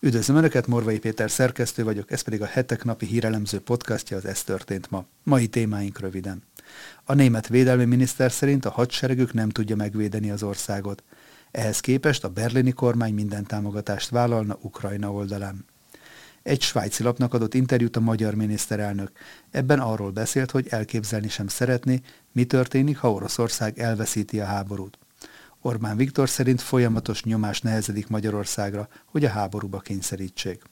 Üdvözlöm Önöket, Morvai Péter szerkesztő vagyok, ez pedig a hetek napi hírelemző podcastja, az Ez történt ma. Mai témáink röviden. A német védelmi miniszter szerint a hadseregük nem tudja megvédeni az országot. Ehhez képest a berlini kormány minden támogatást vállalna Ukrajna oldalán. Egy svájci lapnak adott interjút a magyar miniszterelnök. Ebben arról beszélt, hogy elképzelni sem szeretné, mi történik, ha Oroszország elveszíti a háborút. Orbán Viktor szerint folyamatos nyomás nehezedik Magyarországra, hogy a háborúba kényszerítsék.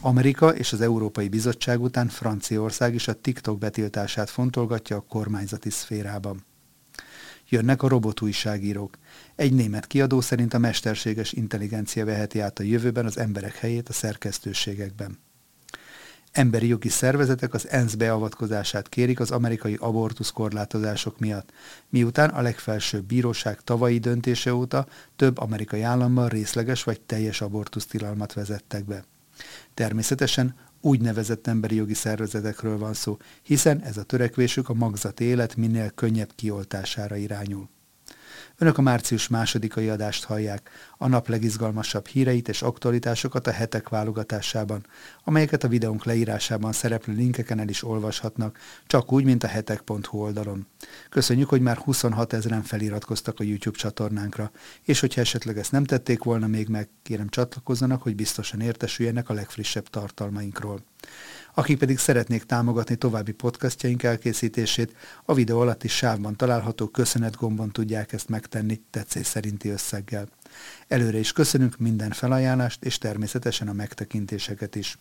Amerika és az Európai Bizottság után Franciaország is a TikTok betiltását fontolgatja a kormányzati szférában. Jönnek a robotújságírók. Egy német kiadó szerint a mesterséges intelligencia veheti át a jövőben az emberek helyét a szerkesztőségekben. Emberi jogi szervezetek az ENSZ beavatkozását kérik az amerikai abortusz korlátozások miatt, miután a legfelsőbb bíróság tavalyi döntése óta több amerikai államban részleges vagy teljes abortusztilalmat vezettek be. Természetesen úgynevezett emberi jogi szervezetekről van szó, hiszen ez a törekvésük a magzati élet minél könnyebb kioltására irányul. Önök a március másodikai adást hallják, a nap legizgalmasabb híreit és aktualitásokat a hetek válogatásában, amelyeket a videónk leírásában szereplő linkeken el is olvashatnak, csak úgy, mint a hetek.hu oldalon. Köszönjük, hogy már 26 ezeren feliratkoztak a YouTube csatornánkra, és hogyha esetleg ezt nem tették volna még meg, kérem csatlakozzanak, hogy biztosan értesüljenek a legfrissebb tartalmainkról. Akik pedig szeretnék támogatni további podcastjaink elkészítését, a videó alatti sávban található köszönet gombon tudják ezt megtenni tetszés szerinti összeggel. Előre is köszönünk minden felajánlást, és természetesen a megtekintéseket is.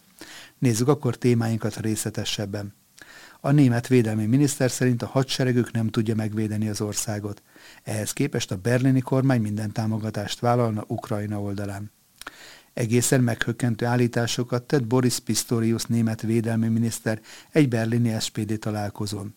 Nézzük akkor témáinkat részletesebben. A német védelmi miniszter szerint a hadseregük nem tudja megvédeni az országot. Ehhez képest a berlini kormány minden támogatást vállalna Ukrajna oldalán. Egészen meghökkentő állításokat tett Boris Pistorius német védelmi miniszter egy berlini SPD találkozón.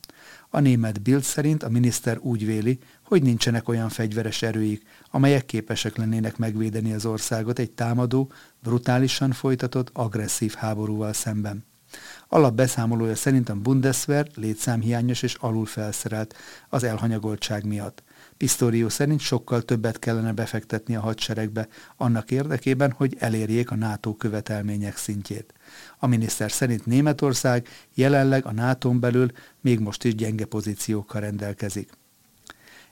A német Bild szerint a miniszter úgy véli, hogy nincsenek olyan fegyveres erőik, amelyek képesek lennének megvédeni az országot egy támadó, brutálisan folytatott, agresszív háborúval szemben. Alapbeszámolója szerint a Bundeswehr létszámhiányos és alulfelszerelt az elhanyagoltság miatt. Pistorius szerint sokkal többet kellene befektetni a hadseregbe, annak érdekében, hogy elérjék a NATO követelmények szintjét. A miniszter szerint Németország jelenleg a nato belül még most is gyenge pozíciókkal rendelkezik.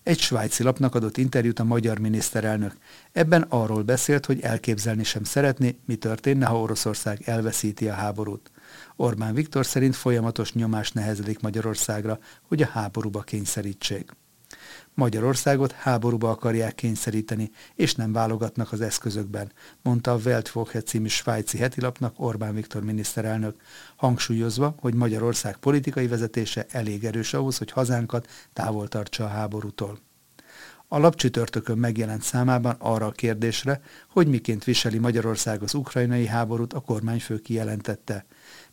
Egy svájci lapnak adott interjút a magyar miniszterelnök. Ebben arról beszélt, hogy elképzelni sem szeretné, mi történne, ha Oroszország elveszíti a háborút. Orbán Viktor szerint folyamatos nyomás nehezedik Magyarországra, hogy a háborúba kényszerítsék. Magyarországot háborúba akarják kényszeríteni, és nem válogatnak az eszközökben, mondta a Weltwoche című svájci hetilapnak Orbán Viktor miniszterelnök, hangsúlyozva, hogy Magyarország politikai vezetése elég erős ahhoz, hogy hazánkat távol tartsa a háborútól. A lapcsütörtökön megjelent számában arra a kérdésre, hogy miként viseli Magyarország az ukrajnai háborút, a kormányfő kijelentette.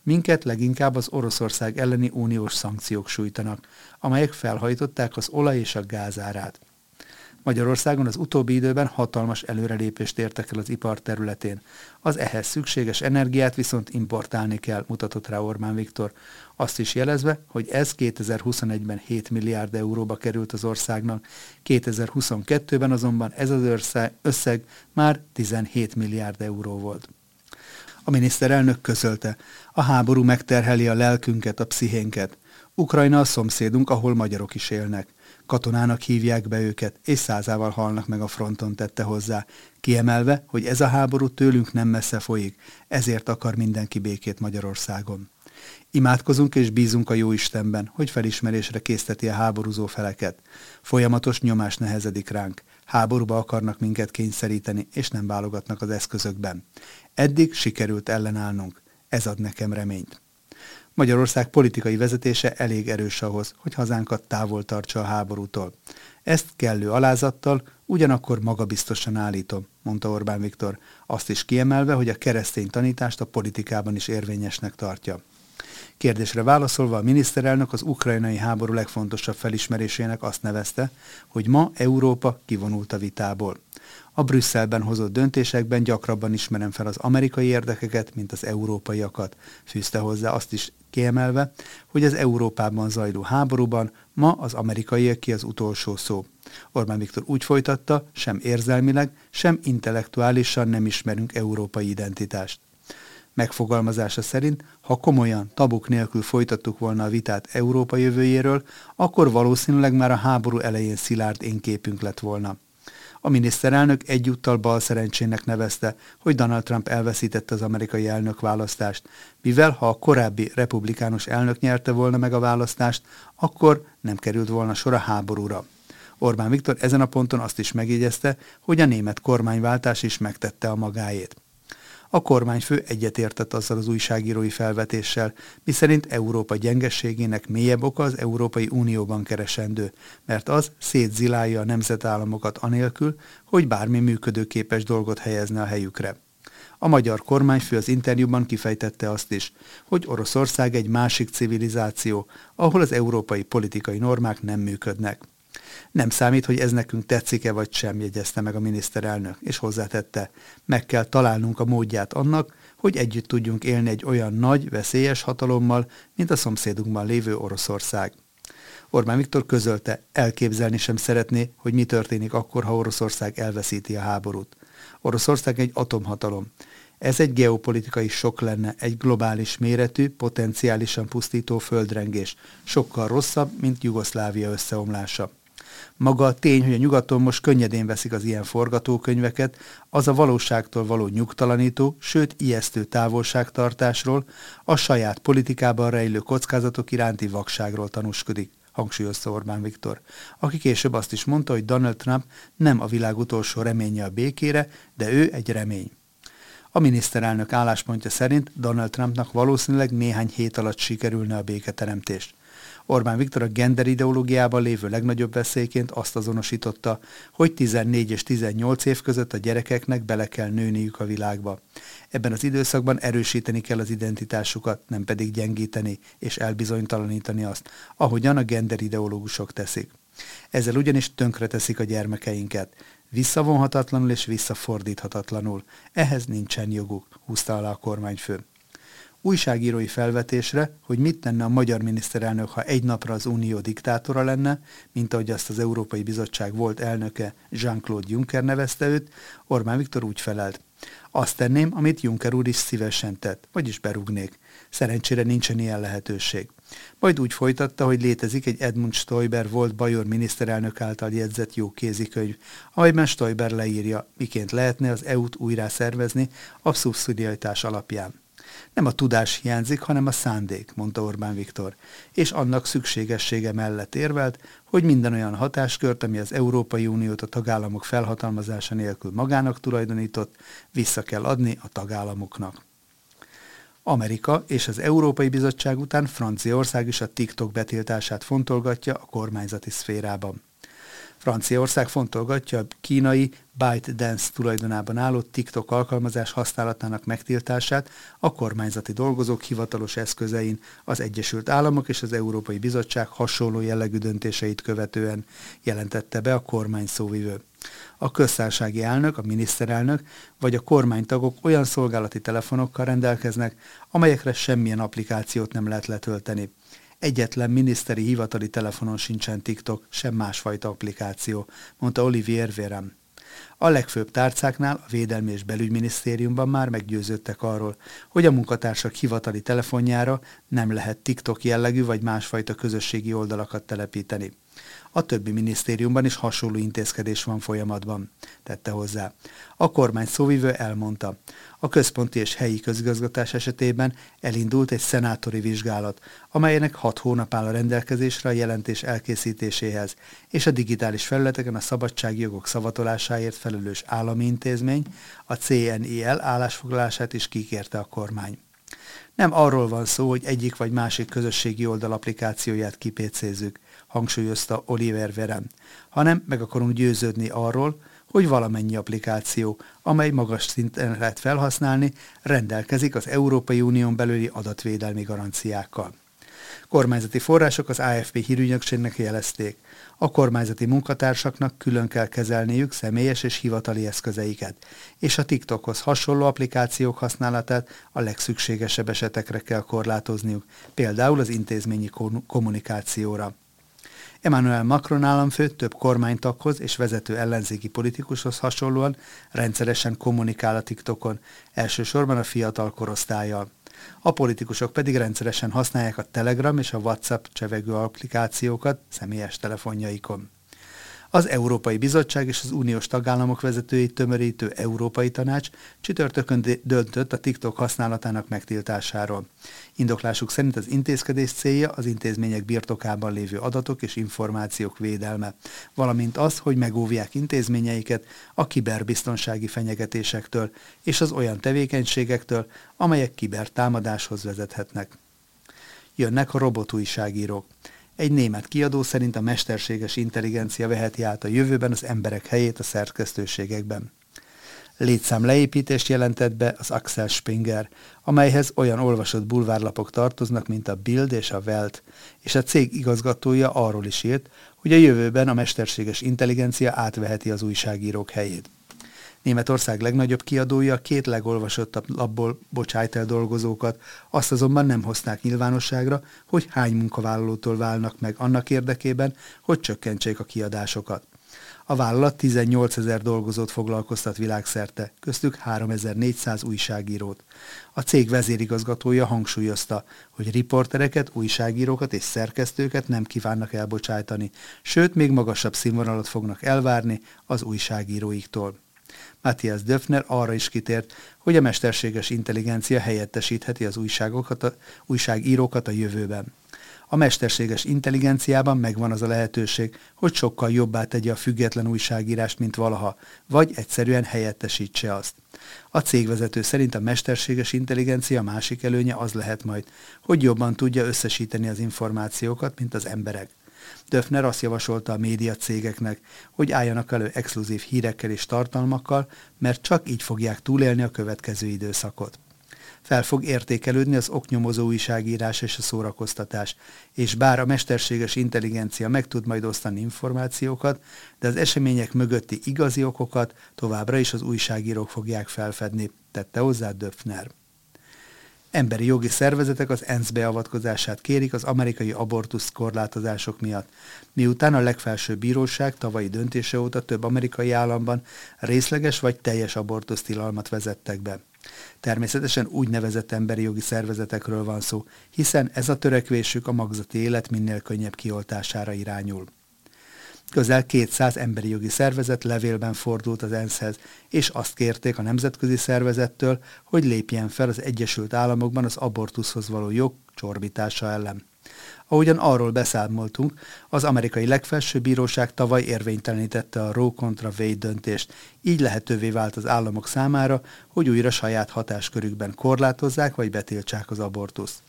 Minket leginkább az Oroszország elleni uniós szankciók sújtanak, amelyek felhajtották az olaj és a gázárát. Magyarországon az utóbbi időben hatalmas előrelépést értek el az ipar területén. Az ehhez szükséges energiát viszont importálni kell, mutatott rá Orbán Viktor. Azt is jelezve, hogy ez 2021-ben 7 milliárd euróba került az országnak, 2022-ben azonban ez az összeg már 17 milliárd euró volt. A miniszterelnök közölte, a háború megterheli a lelkünket, a pszichénket. Ukrajna a szomszédunk, ahol magyarok is élnek. Katonának hívják be őket, és százával halnak meg a fronton, tette hozzá, kiemelve, hogy ez a háború tőlünk nem messze folyik, ezért akar mindenki békét Magyarországon. Imádkozunk és bízunk a Jóistenben, hogy felismerésre készteti a háborúzó feleket. Folyamatos nyomás nehezedik ránk. Háborúba akarnak minket kényszeríteni, és nem válogatnak az eszközökben. Eddig sikerült ellenállnunk. Ez ad nekem reményt. Magyarország politikai vezetése elég erős ahhoz, hogy hazánkat távol tartsa a háborútól. Ezt kellő alázattal, ugyanakkor magabiztosan állítom, mondta Orbán Viktor, azt is kiemelve, hogy a keresztény tanítást a politikában is érvényesnek tartja. Kérdésre válaszolva a miniszterelnök az ukrajnai háború legfontosabb felismerésének azt nevezte, hogy ma Európa kivonult a vitából. A Brüsszelben hozott döntésekben gyakrabban ismerem fel az amerikai érdekeket, mint az európaiakat, fűzte hozzá azt is kiemelve, hogy az Európában zajló háborúban ma az amerikaiak ki az utolsó szó. Orbán Viktor úgy folytatta, sem érzelmileg, sem intellektuálisan nem ismerünk európai identitást. Megfogalmazása szerint, ha komolyan, tabuk nélkül folytattuk volna a vitát Európa jövőjéről, akkor valószínűleg már a háború elején szilárd én képünk lett volna. A miniszterelnök egyúttal bal szerencsének nevezte, hogy Donald Trump elveszítette az amerikai elnök választást, mivel ha a korábbi republikánus elnök nyerte volna meg a választást, akkor nem került volna sor a háborúra. Orbán Viktor ezen a ponton azt is megjegyezte, hogy a német kormányváltás is megtette a magáét. A kormányfő egyetértett azzal az újságírói felvetéssel, miszerint Európa gyengességének mélyebb oka az Európai Unióban keresendő, mert az szétzilálja a nemzetállamokat anélkül, hogy bármi működőképes dolgot helyezne a helyükre. A magyar kormányfő az interjúban kifejtette azt is, hogy Oroszország egy másik civilizáció, ahol az európai politikai normák nem működnek. Nem számít, hogy ez nekünk tetszik-e vagy sem, jegyezte meg a miniszterelnök, és hozzátette, meg kell találnunk a módját annak, hogy együtt tudjunk élni egy olyan nagy, veszélyes hatalommal, mint a szomszédunkban lévő Oroszország. Orbán Viktor közölte, elképzelni sem szeretné, hogy mi történik akkor, ha Oroszország elveszíti a háborút. Oroszország egy atomhatalom. Ez egy geopolitikai sok lenne, egy globális méretű, potenciálisan pusztító földrengés, sokkal rosszabb, mint Jugoszlávia összeomlása. Maga a tény, hogy a nyugaton most könnyedén veszik az ilyen forgatókönyveket, az a valóságtól való nyugtalanító, sőt ijesztő távolságtartásról, a saját politikában rejlő kockázatok iránti vakságról tanúskodik hangsúlyozta Orbán Viktor, aki később azt is mondta, hogy Donald Trump nem a világ utolsó reménye a békére, de ő egy remény. A miniszterelnök álláspontja szerint Donald Trumpnak valószínűleg néhány hét alatt sikerülne a béketeremtés. Orbán Viktor a gender ideológiában lévő legnagyobb veszélyként azt azonosította, hogy 14 és 18 év között a gyerekeknek bele kell nőniük a világba. Ebben az időszakban erősíteni kell az identitásukat, nem pedig gyengíteni és elbizonytalanítani azt, ahogyan a gender ideológusok teszik. Ezzel ugyanis tönkreteszik a gyermekeinket. Visszavonhatatlanul és visszafordíthatatlanul. Ehhez nincsen joguk, húzta alá a kormányfő újságírói felvetésre, hogy mit tenne a magyar miniszterelnök, ha egy napra az unió diktátora lenne, mint ahogy azt az Európai Bizottság volt elnöke Jean-Claude Juncker nevezte őt, Orbán Viktor úgy felelt. Azt tenném, amit Juncker úr is szívesen tett, vagyis berúgnék. Szerencsére nincsen ilyen lehetőség. Majd úgy folytatta, hogy létezik egy Edmund Stoiber volt Bajor miniszterelnök által jegyzett jó kézikönyv, amelyben Stoiber leírja, miként lehetne az EU-t újra szervezni a szubszidiaritás alapján. Nem a tudás hiányzik, hanem a szándék, mondta Orbán Viktor, és annak szükségessége mellett érvelt, hogy minden olyan hatáskört, ami az Európai Uniót a tagállamok felhatalmazása nélkül magának tulajdonított, vissza kell adni a tagállamoknak. Amerika és az Európai Bizottság után Franciaország is a TikTok betiltását fontolgatja a kormányzati szférában. Franciaország fontolgatja a kínai ByteDance tulajdonában álló TikTok alkalmazás használatának megtiltását a kormányzati dolgozók hivatalos eszközein az Egyesült Államok és az Európai Bizottság hasonló jellegű döntéseit követően jelentette be a kormány szóvivő. A köztársasági elnök, a miniszterelnök vagy a kormánytagok olyan szolgálati telefonokkal rendelkeznek, amelyekre semmilyen applikációt nem lehet letölteni. Egyetlen miniszteri hivatali telefonon sincsen TikTok, sem másfajta applikáció, mondta Olivier Vérem. A legfőbb tárcáknál, a Védelmi és Belügyminisztériumban már meggyőződtek arról, hogy a munkatársak hivatali telefonjára nem lehet TikTok jellegű vagy másfajta közösségi oldalakat telepíteni. A többi minisztériumban is hasonló intézkedés van folyamatban, tette hozzá. A kormány szóvivő elmondta, a központi és helyi közigazgatás esetében elindult egy szenátori vizsgálat, amelynek hat hónap áll a rendelkezésre a jelentés elkészítéséhez, és a digitális felületeken a szabadsági jogok szavatolásáért felelős állami intézmény, a CNIL állásfoglalását is kikérte a kormány. Nem arról van szó, hogy egyik vagy másik közösségi oldal applikációját kipécézzük, hangsúlyozta Oliver Verem, hanem meg akarunk győződni arról, hogy valamennyi applikáció, amely magas szinten lehet felhasználni, rendelkezik az Európai Unión belüli adatvédelmi garanciákkal. Kormányzati források az AFP hírügynökségnek jelezték. A kormányzati munkatársaknak külön kell kezelniük személyes és hivatali eszközeiket, és a TikTokhoz hasonló applikációk használatát a legszükségesebb esetekre kell korlátozniuk, például az intézményi kommunikációra. Emmanuel Macron államfő több kormánytaghoz és vezető ellenzéki politikushoz hasonlóan rendszeresen kommunikál a TikTokon, elsősorban a fiatal korosztályjal. A politikusok pedig rendszeresen használják a Telegram és a WhatsApp csevegő applikációkat személyes telefonjaikon. Az Európai Bizottság és az uniós tagállamok vezetői tömörítő Európai Tanács csütörtökön döntött a TikTok használatának megtiltásáról. Indoklásuk szerint az intézkedés célja az intézmények birtokában lévő adatok és információk védelme, valamint az, hogy megóvják intézményeiket a kiberbiztonsági fenyegetésektől és az olyan tevékenységektől, amelyek kibertámadáshoz vezethetnek. Jönnek a robotújságírók. Egy német kiadó szerint a mesterséges intelligencia veheti át a jövőben az emberek helyét a szerkesztőségekben. Létszám leépítést jelentett be az Axel Springer, amelyhez olyan olvasott bulvárlapok tartoznak, mint a Bild és a Welt, és a cég igazgatója arról is írt, hogy a jövőben a mesterséges intelligencia átveheti az újságírók helyét. Németország legnagyobb kiadója két legolvasottabb labból bocsájt el dolgozókat, azt azonban nem hozták nyilvánosságra, hogy hány munkavállalótól válnak meg annak érdekében, hogy csökkentsék a kiadásokat. A vállalat 18 ezer dolgozót foglalkoztat világszerte, köztük 3400 újságírót. A cég vezérigazgatója hangsúlyozta, hogy riportereket, újságírókat és szerkesztőket nem kívánnak elbocsájtani, sőt, még magasabb színvonalat fognak elvárni az újságíróiktól. Matthias Döfner arra is kitért, hogy a mesterséges intelligencia helyettesítheti az újságokat, a, újságírókat a jövőben. A mesterséges intelligenciában megvan az a lehetőség, hogy sokkal jobbá tegye a független újságírást, mint valaha, vagy egyszerűen helyettesítse azt. A cégvezető szerint a mesterséges intelligencia másik előnye az lehet majd, hogy jobban tudja összesíteni az információkat, mint az emberek. Döfner azt javasolta a média cégeknek, hogy álljanak elő exkluzív hírekkel és tartalmakkal, mert csak így fogják túlélni a következő időszakot. Fel fog értékelődni az oknyomozó újságírás és a szórakoztatás, és bár a mesterséges intelligencia meg tud majd osztani információkat, de az események mögötti igazi okokat továbbra is az újságírók fogják felfedni, tette hozzá Döfner. Emberi jogi szervezetek az ENSZ beavatkozását kérik az amerikai abortusz korlátozások miatt, miután a legfelsőbb bíróság tavalyi döntése óta több amerikai államban részleges vagy teljes abortusz tilalmat vezettek be. Természetesen úgynevezett emberi jogi szervezetekről van szó, hiszen ez a törekvésük a magzati élet minél könnyebb kioltására irányul. Közel 200 emberi jogi szervezet levélben fordult az ENSZ-hez, és azt kérték a nemzetközi szervezettől, hogy lépjen fel az Egyesült Államokban az abortuszhoz való jog csorbítása ellen. Ahogyan arról beszámoltunk, az amerikai legfelsőbb bíróság tavaly érvénytelenítette a Roe kontra Wade döntést, így lehetővé vált az államok számára, hogy újra saját hatáskörükben korlátozzák vagy betiltsák az abortuszt.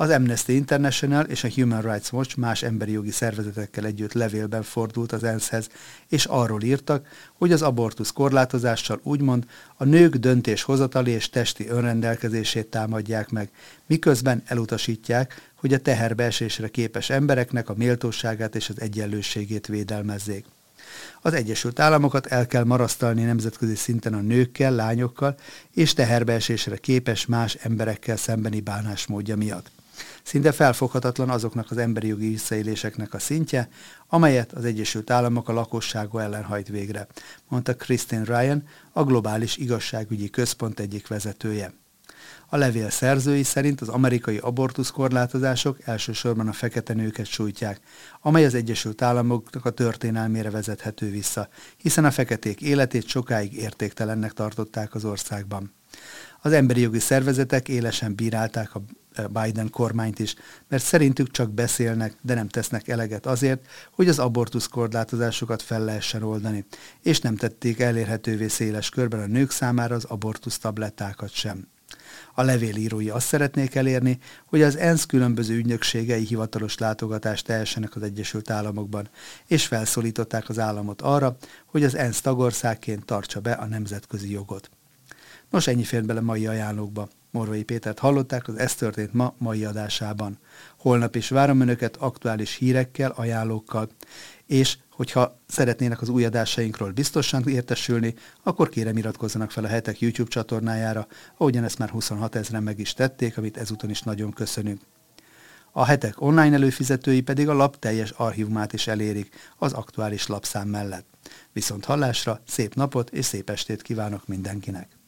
Az Amnesty International és a Human Rights Watch más emberi jogi szervezetekkel együtt levélben fordult az ENSZ-hez, és arról írtak, hogy az abortusz korlátozással úgymond a nők döntéshozatali és testi önrendelkezését támadják meg, miközben elutasítják, hogy a teherbeesésre képes embereknek a méltóságát és az egyenlőségét védelmezzék. Az Egyesült Államokat el kell marasztalni nemzetközi szinten a nőkkel, lányokkal és teherbeesésre képes más emberekkel szembeni bánásmódja miatt. Szinte felfoghatatlan azoknak az emberi jogi visszaéléseknek a szintje, amelyet az Egyesült Államok a lakossága ellen hajt végre, mondta Christine Ryan, a Globális Igazságügyi Központ egyik vezetője. A levél szerzői szerint az amerikai abortuszkorlátozások elsősorban a fekete nőket sújtják, amely az Egyesült Államoknak a történelmére vezethető vissza, hiszen a feketék életét sokáig értéktelennek tartották az országban. Az emberi jogi szervezetek élesen bírálták a Biden kormányt is, mert szerintük csak beszélnek, de nem tesznek eleget azért, hogy az abortusz korlátozásokat fel lehessen oldani, és nem tették elérhetővé széles körben a nők számára az abortusz tablettákat sem. A levélírói azt szeretnék elérni, hogy az ENSZ különböző ügynökségei hivatalos látogatást tehessenek az Egyesült Államokban, és felszólították az államot arra, hogy az ENSZ tagországként tartsa be a nemzetközi jogot. Nos, ennyi fér bele mai ajánlókba. Morvai Pétert hallották, az Ez történt ma mai adásában. Holnap is várom Önöket aktuális hírekkel, ajánlókkal, és hogyha szeretnének az új adásainkról biztosan értesülni, akkor kérem iratkozzanak fel a hetek YouTube csatornájára, ahogyan ezt már 26 ezeren meg is tették, amit ezúton is nagyon köszönünk. A hetek online előfizetői pedig a lap teljes archívumát is elérik az aktuális lapszám mellett. Viszont hallásra, szép napot és szép estét kívánok mindenkinek!